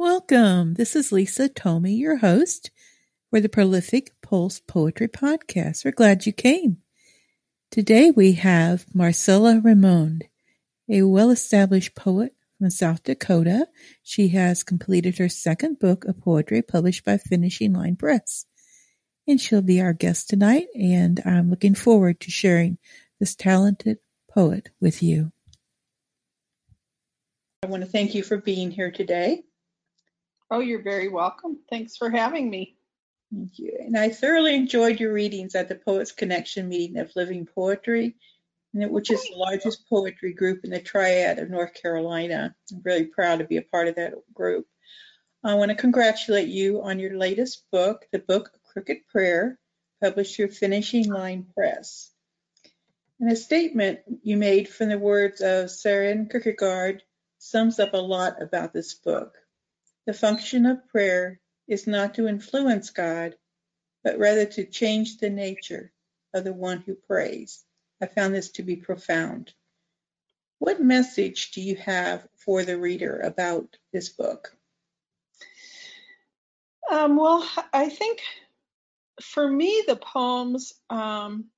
Welcome. This is Lisa Tomey, your host for the Prolific Pulse Poetry Podcast. We're glad you came. Today we have Marcella Remund, a well established poet from South Dakota. She has completed her second book of poetry published by Finishing Line Press. And she'll be our guest tonight, and I'm looking forward to sharing this talented poet with you. I want to thank you for being here today. Oh, you're very welcome. Thanks for having me. Thank you. And I thoroughly enjoyed your readings at the Poets Connection meeting of Living Poetry, which is the largest poetry group in the Triad of North Carolina. I'm really proud to be a part of that group. I want to congratulate you on your latest book, the book Crooked Prayer, published through Finishing Line Press. And a statement you made from the words of Søren Kierkegaard sums up a lot about this book. The function of prayer is not to influence God, but rather to change the nature of the one who prays. I found this to be profound. What message do you have for the reader about this book? Um, well, I think for me, the poems um,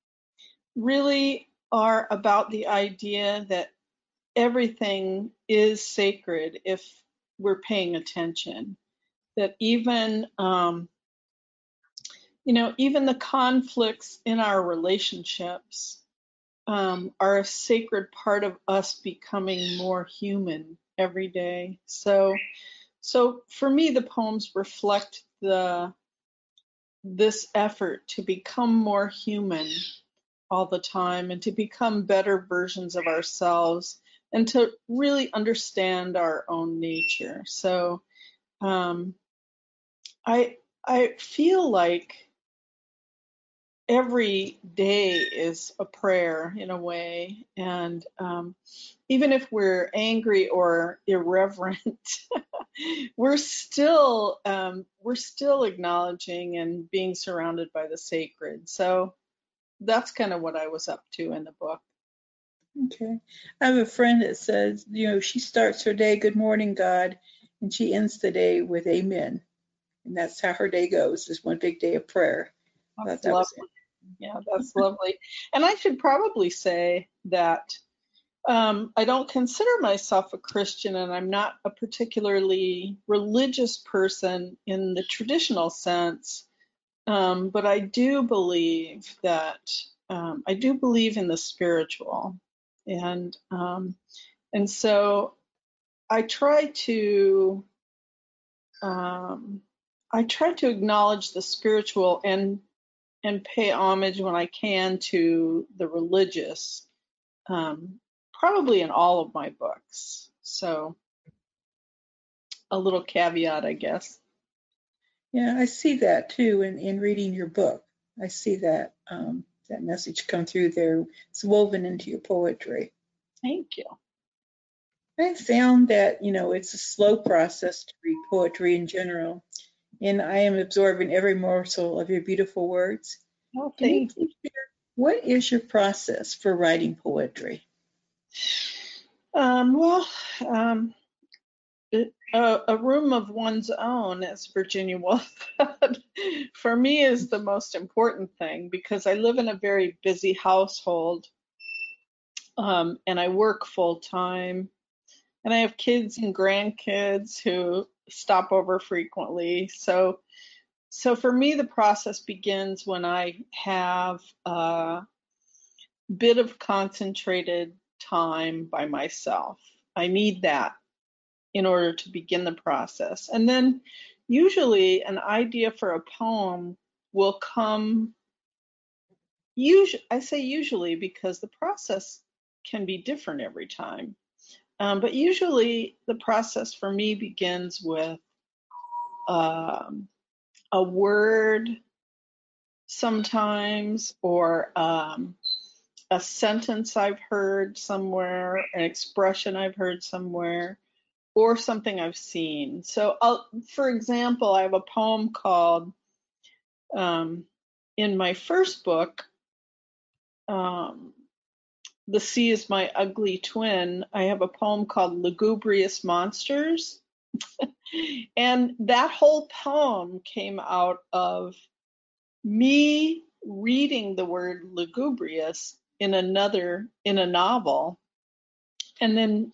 really are about the idea that everything is sacred if we're paying attention. That even, um, you know, even the conflicts in our relationships um, are a sacred part of us becoming more human every day. So, so for me, the poems reflect the this effort to become more human all the time and to become better versions of ourselves and to really understand our own nature. So um, I I feel like every day is a prayer in a way, and um, even if we're angry or irreverent, we're still um, we're still acknowledging and being surrounded by the sacred. So that's kind of what I was up to in the book. Okay. I have a friend that says, you know, she starts her day, good morning, God, and she ends the day with amen. And that's how her day goes, just one big day of prayer. That's that lovely. Yeah, that's lovely. And I should probably say that um, I don't consider myself a Christian and I'm not a particularly religious person in the traditional sense. Um, but I do believe that um, I do believe in the spiritual and um, and so I try to um, I try to acknowledge the spiritual and and pay homage when I can to the religious, um, probably in all of my books. So a little caveat, I guess. Yeah, I see that too in, in reading your book. I see that um, that message come through there. It's woven into your poetry. Thank you. I found that, you know, it's a slow process to read poetry in general, and I am absorbing every morsel of your beautiful words. Oh, thank you. What is your process for writing poetry? Um, well, um, a, a, room of one's own, as Virginia Woolf said, for me is the most important thing because I live in a very busy household um, and I work full time. And I have kids and grandkids who stop over frequently. So, so for me, the process begins when I have a bit of concentrated time by myself. I need that in order to begin the process. And then usually an idea for a poem will come usually I say usually because the process can be different every time. Um, but usually the process for me begins with um, a word sometimes or um, a sentence I've heard somewhere, an expression I've heard somewhere, or something I've seen. So, I'll, for example, I have a poem called, um, in my first book, um, The Sea is My Ugly Twin. I have a poem called Lugubrious Monsters. and that whole poem came out of me reading the word lugubrious in another in a novel and then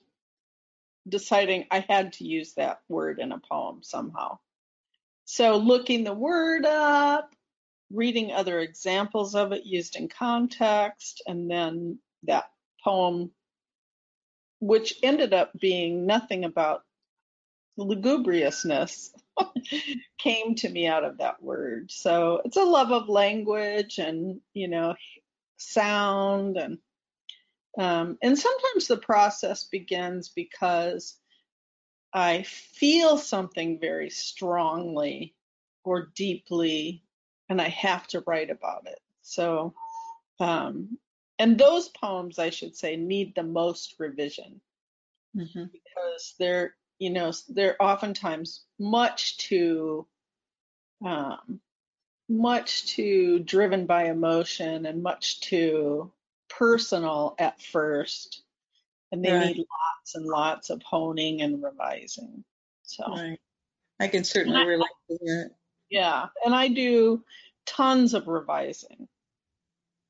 deciding I had to use that word in a poem somehow. So looking the word up, reading other examples of it used in context, and then that poem, which ended up being nothing about lugubriousness, came to me out of that word. So it's a love of language and, you know, sound and um, and sometimes the process begins because I feel something very strongly or deeply, and I have to write about it. So, um, and those poems, I should say, need the most revision hmm because they're, you know, they're oftentimes much too, um, much too driven by emotion and much too personal at first, and they Right. need lots and lots of honing and revising. So. Right. I can certainly relate to that. Yeah, and I do tons of revising.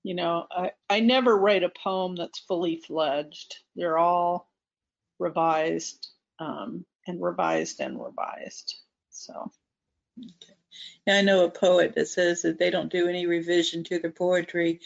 You know, I, I never write a poem that's fully fledged. They're all revised um, and revised and revised. So, And I know a poet that says that they don't do any revision to their poetry.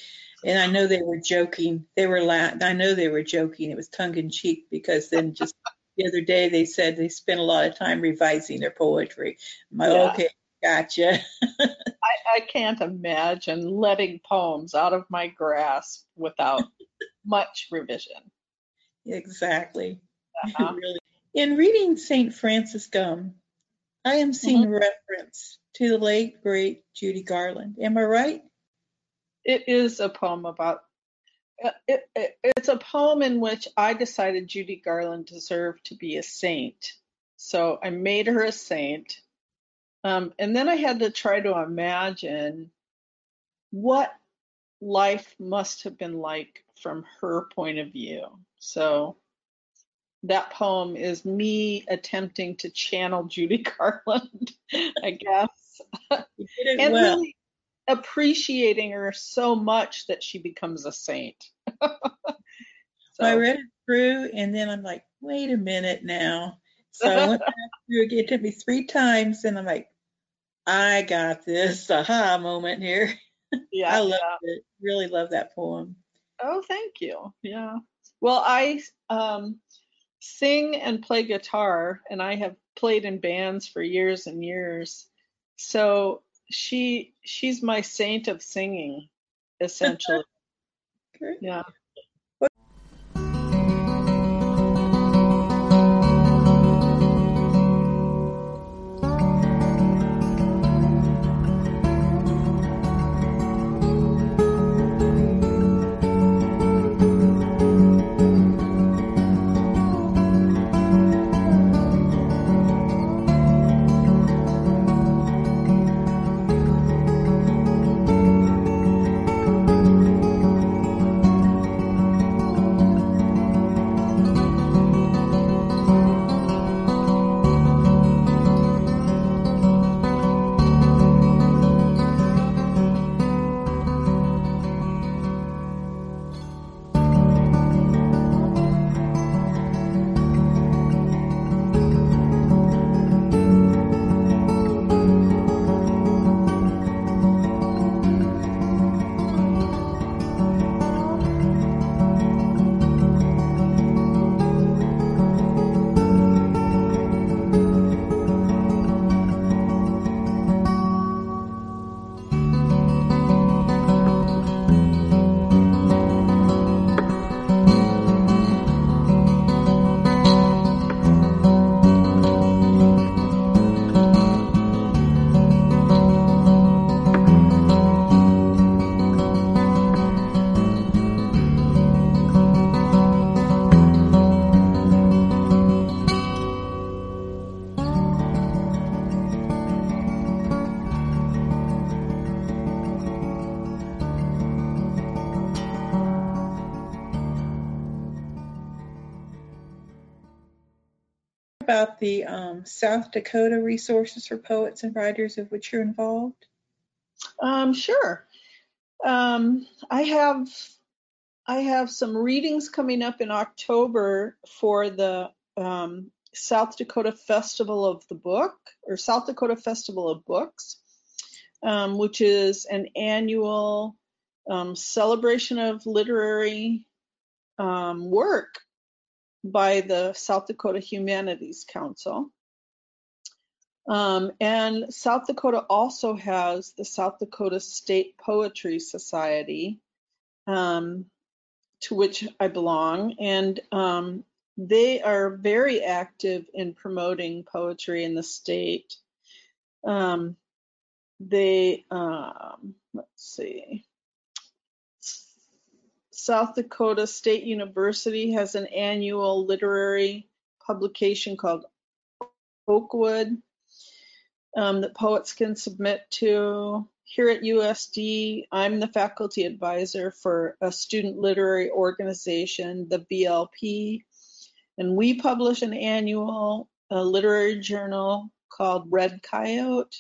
And I know they were joking. They were la- I know they were joking. It was tongue in cheek because then just the other day they said they spent a lot of time revising their poetry. I'm like, Yeah. okay, gotcha. I, I can't imagine letting poems out of my grasp without much revision. exactly. Uh-huh. really. In reading St. Frances Gumm, I am seeing reference to the late, great Judy Garland. Am I right? It is a poem about. uh, It, it, it's a poem in which I decided Judy Garland deserved to be a saint. So I made her a saint. Um, and then I had to try to imagine what life must have been like from her point of view. So that poem is me attempting to channel Judy Garland, I guess, You did it and well. really appreciating her so much that she becomes a saint. So I read it through, and then I'm like, wait a minute now. So I went back through again. It took me three times, and I'm like, I got this aha moment here. yeah, I love yeah. it. Really love that poem. Oh, thank you. Yeah. Well, I um, sing and play guitar, and I have played in bands for years and years. So she she's my saint of singing, essentially. Yeah. South Dakota resources for poets and writers of which you're involved? Um, sure. Um, I have I have some readings coming up in October for the um, South Dakota Festival of the Book or South Dakota Festival of Books, um, which is an annual um, celebration of literary um, work by the South Dakota Humanities Council. Um, and South Dakota also has the South Dakota State Poetry Society, um, to which I belong, and um, they are very active in promoting poetry in the state. Um, they, um, let's see, South Dakota State University has an annual literary publication called Oakwood um, that poets can submit to. Here at USD, I'm the faculty advisor for a student literary organization, the VLP, and we publish an annual uh, literary journal called Red Coyote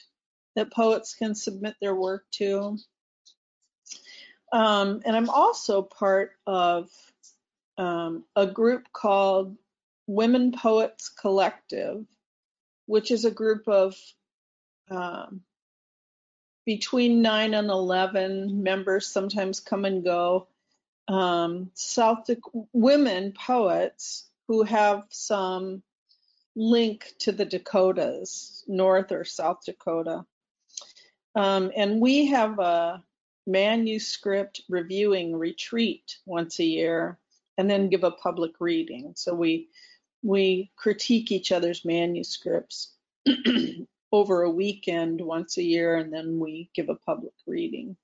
that poets can submit their work to. Um, and I'm also part of um, a group called Women Poets Collective, which is a group of um, between 9 and 11 members, sometimes come and go, um, South women poets who have some link to the Dakotas, North or South Dakota. Um, and we have a manuscript reviewing retreat once a year and then give a public reading. So we we critique each other's manuscripts over a weekend once a year and then we give a public reading.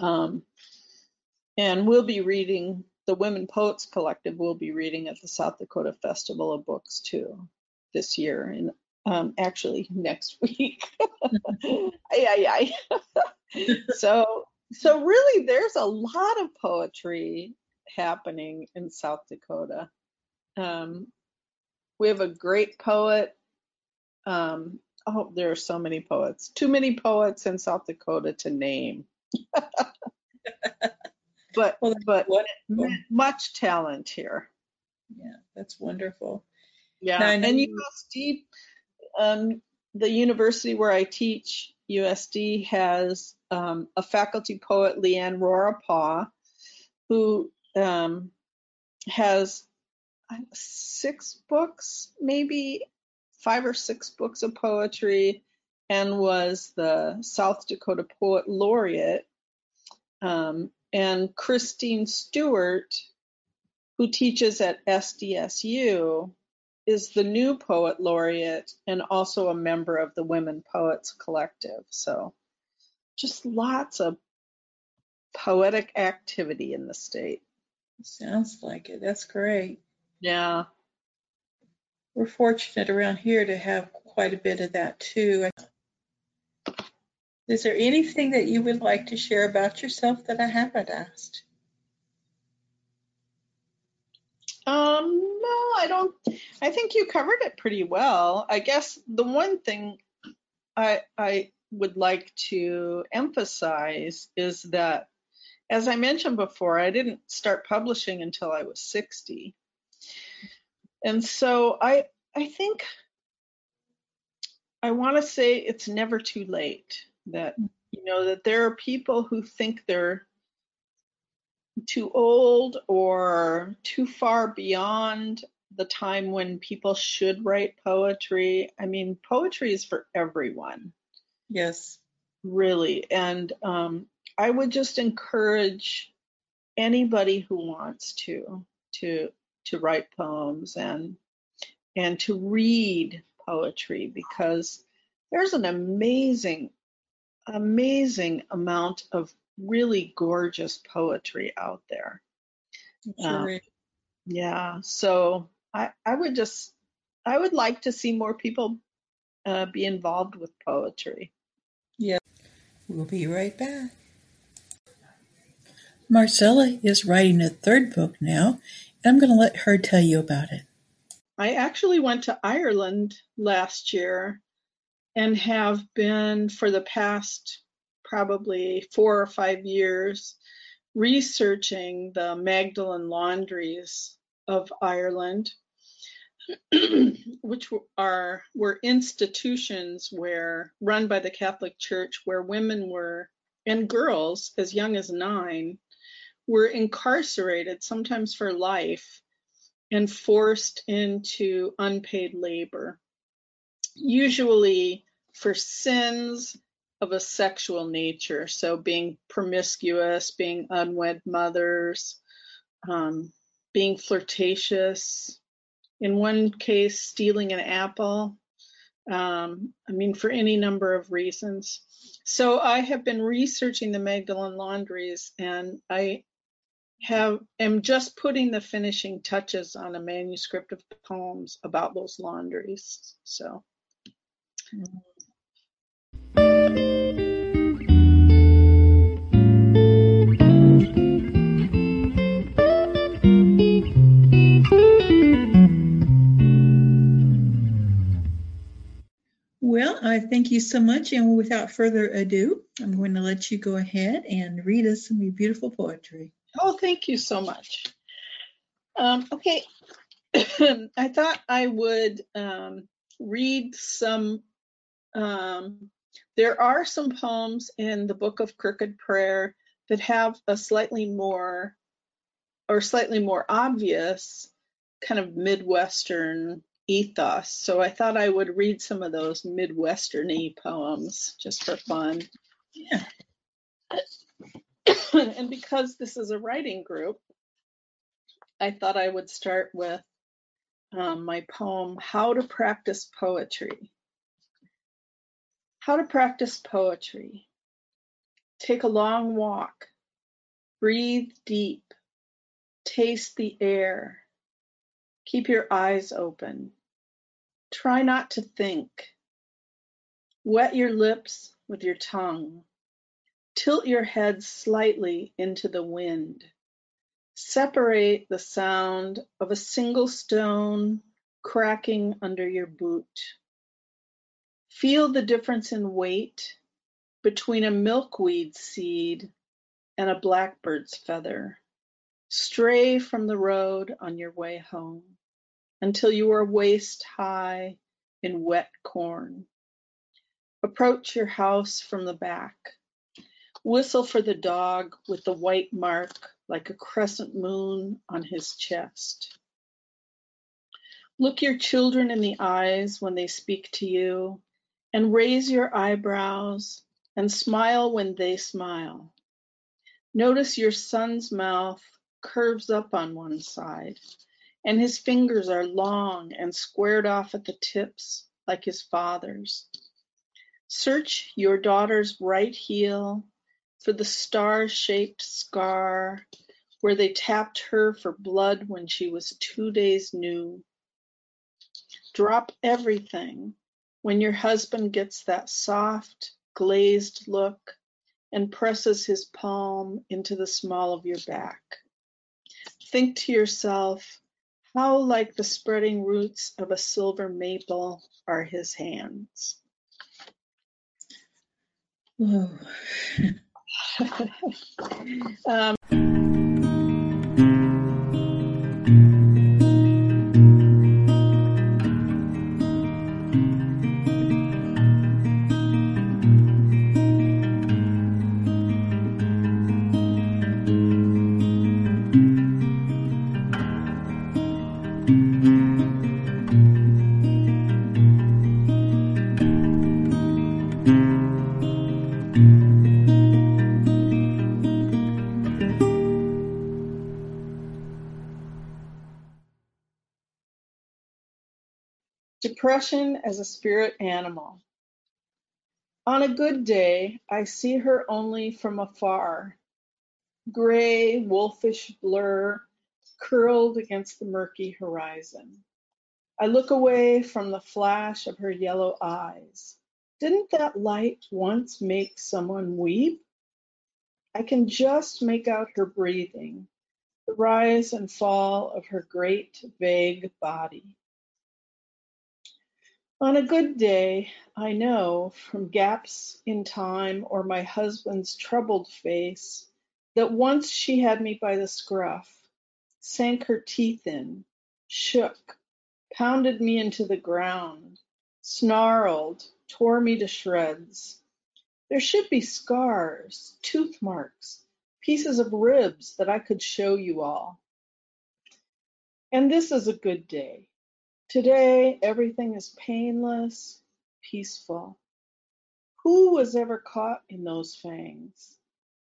Um, and we'll be reading the Women Poets Collective will be reading at the South Dakota Festival of Books too this year and um, actually next week. ay, ay, ay. so, so really, there's a lot of poetry happening in South Dakota. Um, we have a great poet. Um, oh, there are so many poets. Too many poets in South Dakota to name. but well, but much talent here. Yeah, that's wonderful. Yeah, and USD, um, the university where I teach, USD has um, a faculty poet, Lee Ann Roripaugh, who um, has six books, maybe five or six books of poetry, and was the South Dakota Poet Laureate. Um, and Christine Stewart, who teaches at SDSU, is the new poet laureate and also a member of the Women Poets Collective. So just lots of poetic activity in the state. Sounds like it. That's great. Yeah. We're fortunate around here to have quite a bit of that too. Is there anything that you would like to share about yourself that I haven't asked? Um, no, I don't. I think you covered it pretty well. I guess the one thing I I would like to emphasize is that, as I mentioned before, I didn't start publishing until I was 60, and so I I think I want to say it's never too late that you know that there are people who think they're too old or too far beyond the time when people should write poetry. I mean, poetry is for everyone. Yes. Really. And um, I would just encourage anybody who wants to to to write poems and and to read poetry because there's an amazing amazing amount of really gorgeous poetry out there. Sure. Um, yeah, so I, I would just, I would like to see more people uh, be involved with poetry. Yeah. We'll be right back. Marcella is writing a third book now, and I'm going to let her tell you about it. I actually went to Ireland last year and have been for the past probably four or five years researching the Magdalen laundries of Ireland, which are were institutions where run by the Catholic Church where women were and girls as young as nine were incarcerated, sometimes for life, and forced into unpaid labor, usually for sins of a sexual nature. So, being promiscuous, being unwed mothers, um, being flirtatious, in one case, stealing an apple. Um, I mean, for any number of reasons. So, I have been researching the Magdalen laundries and I have am just putting the finishing touches on a manuscript of poems about those laundries. So. Well, I thank you so much. And without further ado, I'm going to let you go ahead and read us some beautiful poetry. Oh, thank you so much. Um, okay, I thought I would um, read some. Um, there are some poems in the Book of Crooked Prayer that have a slightly more, or slightly more obvious, kind of Midwestern ethos. So I thought I would read some of those Midwesterny poems just for fun. Yeah. and because this is a writing group, I thought I would start with um, my poem, How to Practice Poetry. How to practice poetry. Take a long walk. Breathe deep. Taste the air. Keep your eyes open. Try not to think. Wet your lips with your tongue. Tilt your head slightly into the wind. Separate the sound of a single stone cracking under your boot. Feel the difference in weight between a milkweed seed and a blackbird's feather. Stray from the road on your way home until you are waist high in wet corn. Approach your house from the back. Whistle for the dog with the white mark like a crescent moon on his chest. Look your children in the eyes when they speak to you, and raise your eyebrows and smile when they smile. Notice your son's mouth curves up on one side, and his fingers are long and squared off at the tips like his father's. Search your daughter's right heel for the star-shaped scar where they tapped her for blood when she was two days new. Drop everything when your husband gets that soft, glazed look and presses his palm into the small of your back. Think to yourself, how like the spreading roots of a silver maple are his hands. Whoa. um, Depression as a spirit animal. On a good day, I see her only from afar, gray, wolfish blur curled against the murky horizon. I look away from the flash of her yellow eyes. Didn't that light once make someone weep? I can just make out her breathing, the rise and fall of her great, vague body. On a good day, I know from gaps in time or my husband's troubled face that once she had me by the scruff, sank her teeth in, shook, pounded me into the ground, snarled, tore me to shreds. There should be scars, tooth marks, pieces of ribs that I could show you all. And this is a good day. Today, everything is painless, peaceful. Who was ever caught in those fangs?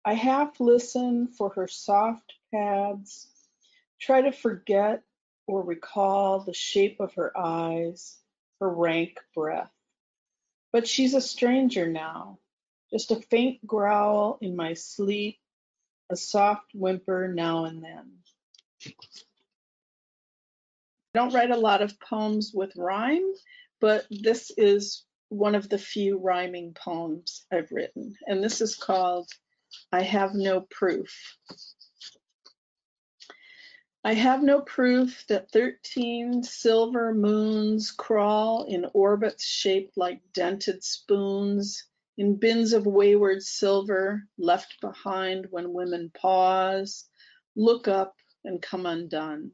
I half listen for her soft pads, try to forget or recall the shape of her eyes, her rank breath. But she's a stranger now, just a faint growl in my sleep, a soft whimper now and then. Don't write a lot of poems with rhyme, but this is one of the few rhyming poems I've written. And this is called I Have No Proof. I have no proof that 13 silver moons crawl in orbits shaped like dented spoons, in bins of wayward silver left behind when women pause, look up, and come undone.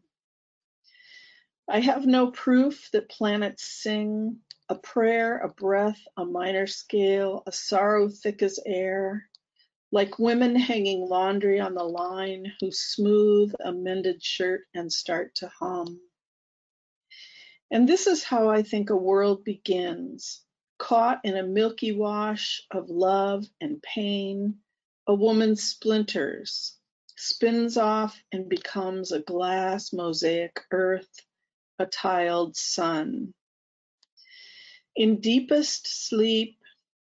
I have no proof that planets sing a prayer, a breath, a minor scale, a sorrow thick as air, like women hanging laundry on the line who smooth a mended shirt and start to hum. And this is how I think a world begins, caught in a milky wash of love and pain, a woman splinters, spins off and becomes a glass mosaic earth a tiled sun. In deepest sleep,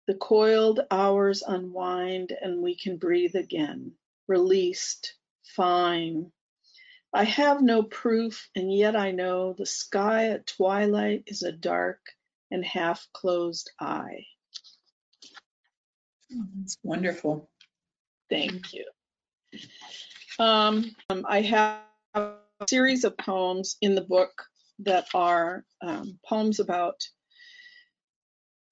the coiled hours unwind and we can breathe again, released, fine. I have no proof, and yet I know the sky at twilight is a dark and half closed eye. Oh, that's wonderful. Thank you. Um, um, I have a series of poems in the book that are um, poems about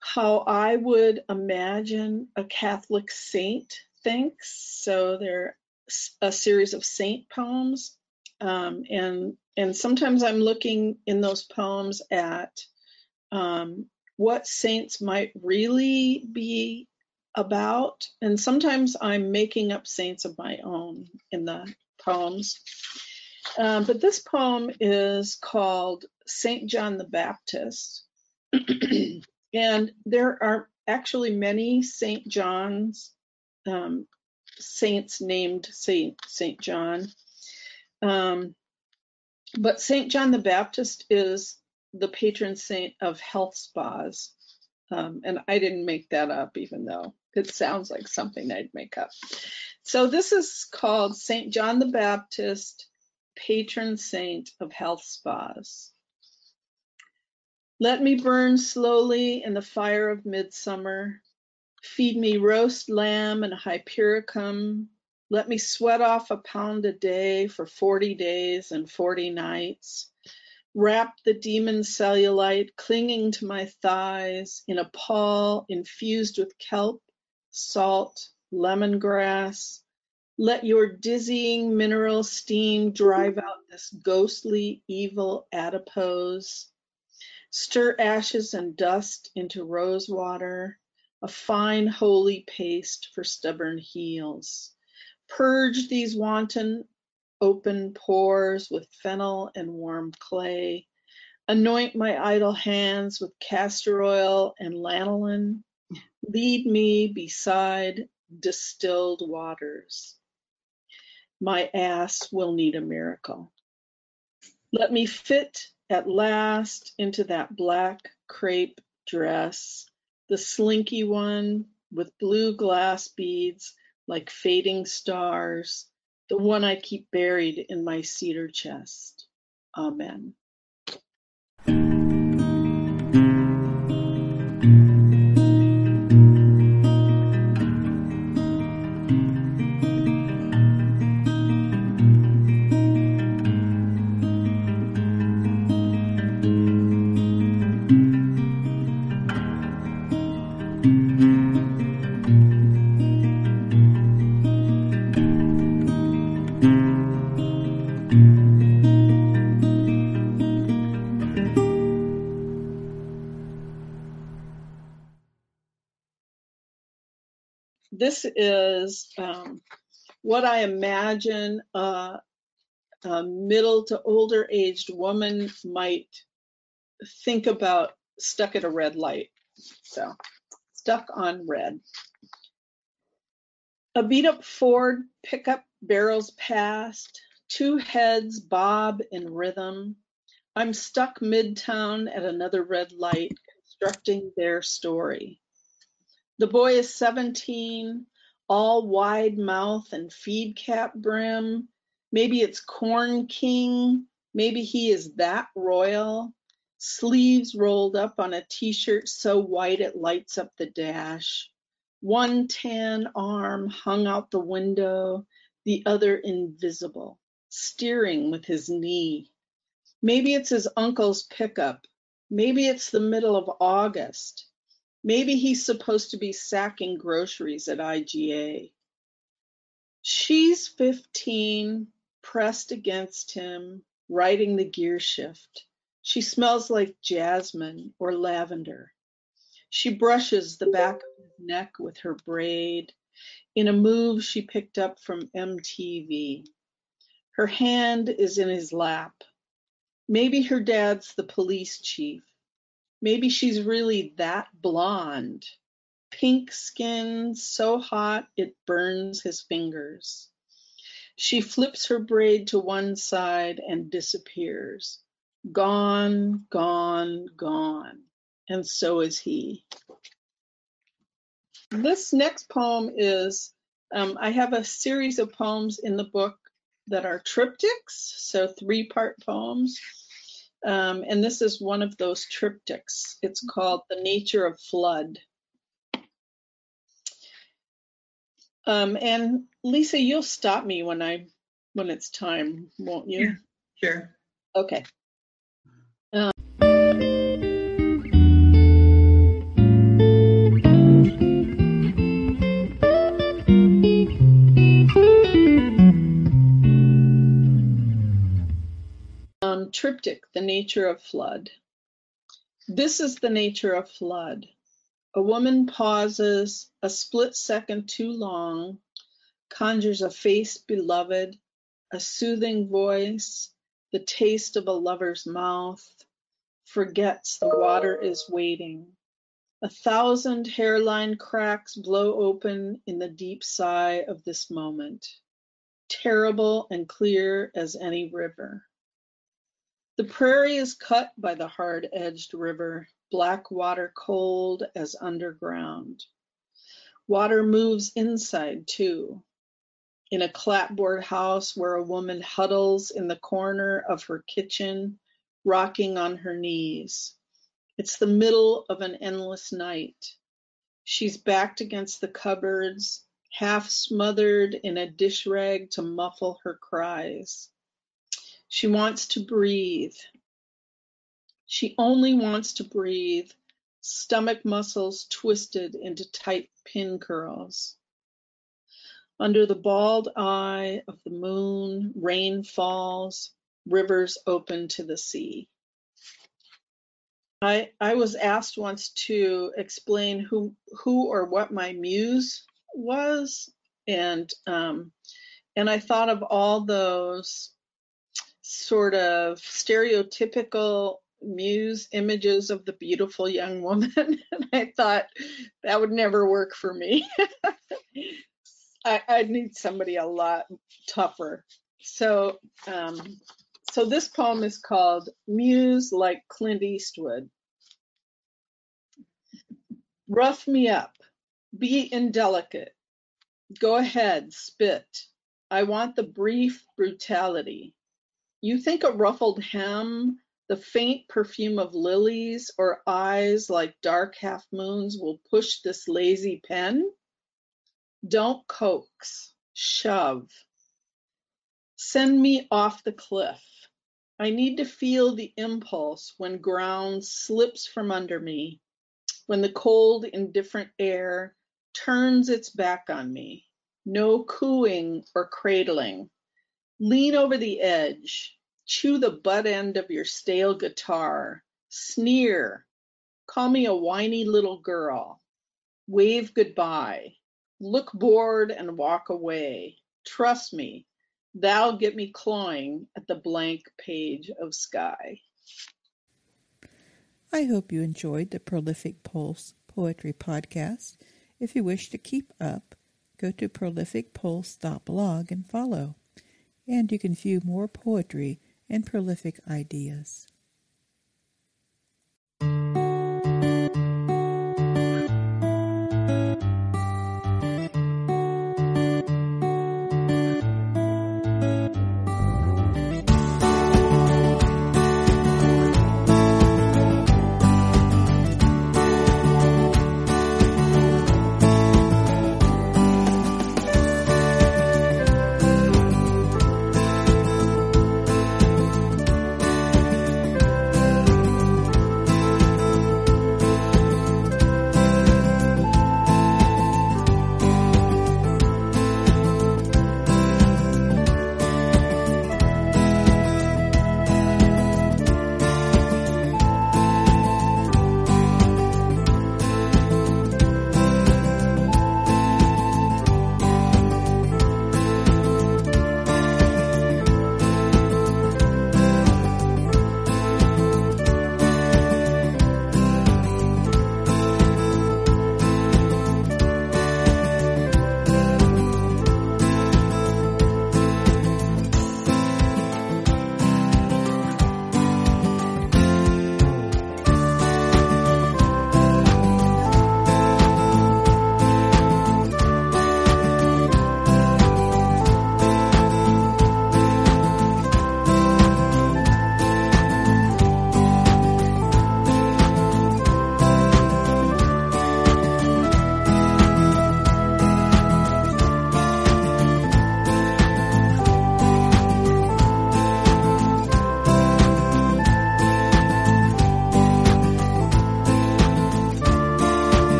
how I would imagine a Catholic saint thinks. So they're a series of saint poems, um, and and sometimes I'm looking in those poems at um, what saints might really be about, and sometimes I'm making up saints of my own in the poems. Um, but this poem is called St. John the Baptist. and there are actually many St. John's, um, saints named St. St. John. Um, but St. John the Baptist is the patron saint of health spas. Um, and I didn't make that up, even though it sounds like something I'd make up. So this is called St. John the Baptist patron saint of health spas. Let me burn slowly in the fire of midsummer. Feed me roast lamb and hypericum. Let me sweat off a pound a day for 40 days and 40 nights. Wrap the demon cellulite clinging to my thighs in a pall infused with kelp, salt, lemongrass, let your dizzying mineral steam drive out this ghostly, evil adipose. Stir ashes and dust into rose water, a fine holy paste for stubborn heels. Purge these wanton open pores with fennel and warm clay. Anoint my idle hands with castor oil and lanolin. Lead me beside distilled waters my ass will need a miracle. Let me fit at last into that black crepe dress, the slinky one with blue glass beads like fading stars, the one I keep buried in my cedar chest. Amen. What I imagine a, middle to older aged woman might think about stuck at a red light. So, stuck on red. A beat up Ford pickup barrels past, two heads bob in rhythm. I'm stuck midtown at another red light, constructing their story. The boy is 17, all wide mouth and feed cap brim. Maybe it's Corn King. Maybe he is that royal. Sleeves rolled up on a t shirt so white it lights up the dash. One tan arm hung out the window, the other invisible, steering with his knee. Maybe it's his uncle's pickup. Maybe it's the middle of August. Maybe he's supposed to be sacking groceries at IGA. She's 15, pressed against him, riding the gear shift. She smells like jasmine or lavender. She brushes the back of his neck with her braid in a move she picked up from MTV. Her hand is in his lap. Maybe her dad's the police chief. Maybe she's really that blonde. Pink skin, so hot it burns his fingers. She flips her braid to one side and disappears. Gone, gone, gone. And so is he. This next poem is um, I have a series of poems in the book that are triptychs, so three part poems. Um, and this is one of those triptychs. It's called The Nature of Flood. Um, and Lisa, you'll stop me when I when it's time, won't you? Yeah, sure. Okay. Triptych, the nature of flood. This is the nature of flood. A woman pauses a split second too long, conjures a face beloved, a soothing voice, the taste of a lover's mouth, forgets the water is waiting. A thousand hairline cracks blow open in the deep sigh of this moment, terrible and clear as any river. The prairie is cut by the hard edged river, black water cold as underground. Water moves inside too. In a clapboard house where a woman huddles in the corner of her kitchen, rocking on her knees. It's the middle of an endless night. She's backed against the cupboards, half smothered in a dish rag to muffle her cries. She wants to breathe. She only wants to breathe, stomach muscles twisted into tight pin curls. Under the bald eye of the moon, rain falls, rivers open to the sea. I, I was asked once to explain who who or what my muse was, and um, and I thought of all those sort of stereotypical muse images of the beautiful young woman. and I thought that would never work for me. I, I need somebody a lot tougher. So, um, so this poem is called Muse Like Clint Eastwood. Rough me up, be indelicate. Go ahead, spit. I want the brief brutality. You think a ruffled hem, the faint perfume of lilies, or eyes like dark half moons will push this lazy pen? Don't coax, shove. Send me off the cliff. I need to feel the impulse when ground slips from under me, when the cold, indifferent air turns its back on me. No cooing or cradling. Lean over the edge. Chew the butt end of your stale guitar. Sneer. Call me a whiny little girl. Wave goodbye. Look bored and walk away. Trust me, thou get me clawing at the blank page of sky. I hope you enjoyed the Prolific Pulse Poetry Podcast. If you wish to keep up, go to prolificpulse.blog and follow. And you can view more poetry and prolific ideas.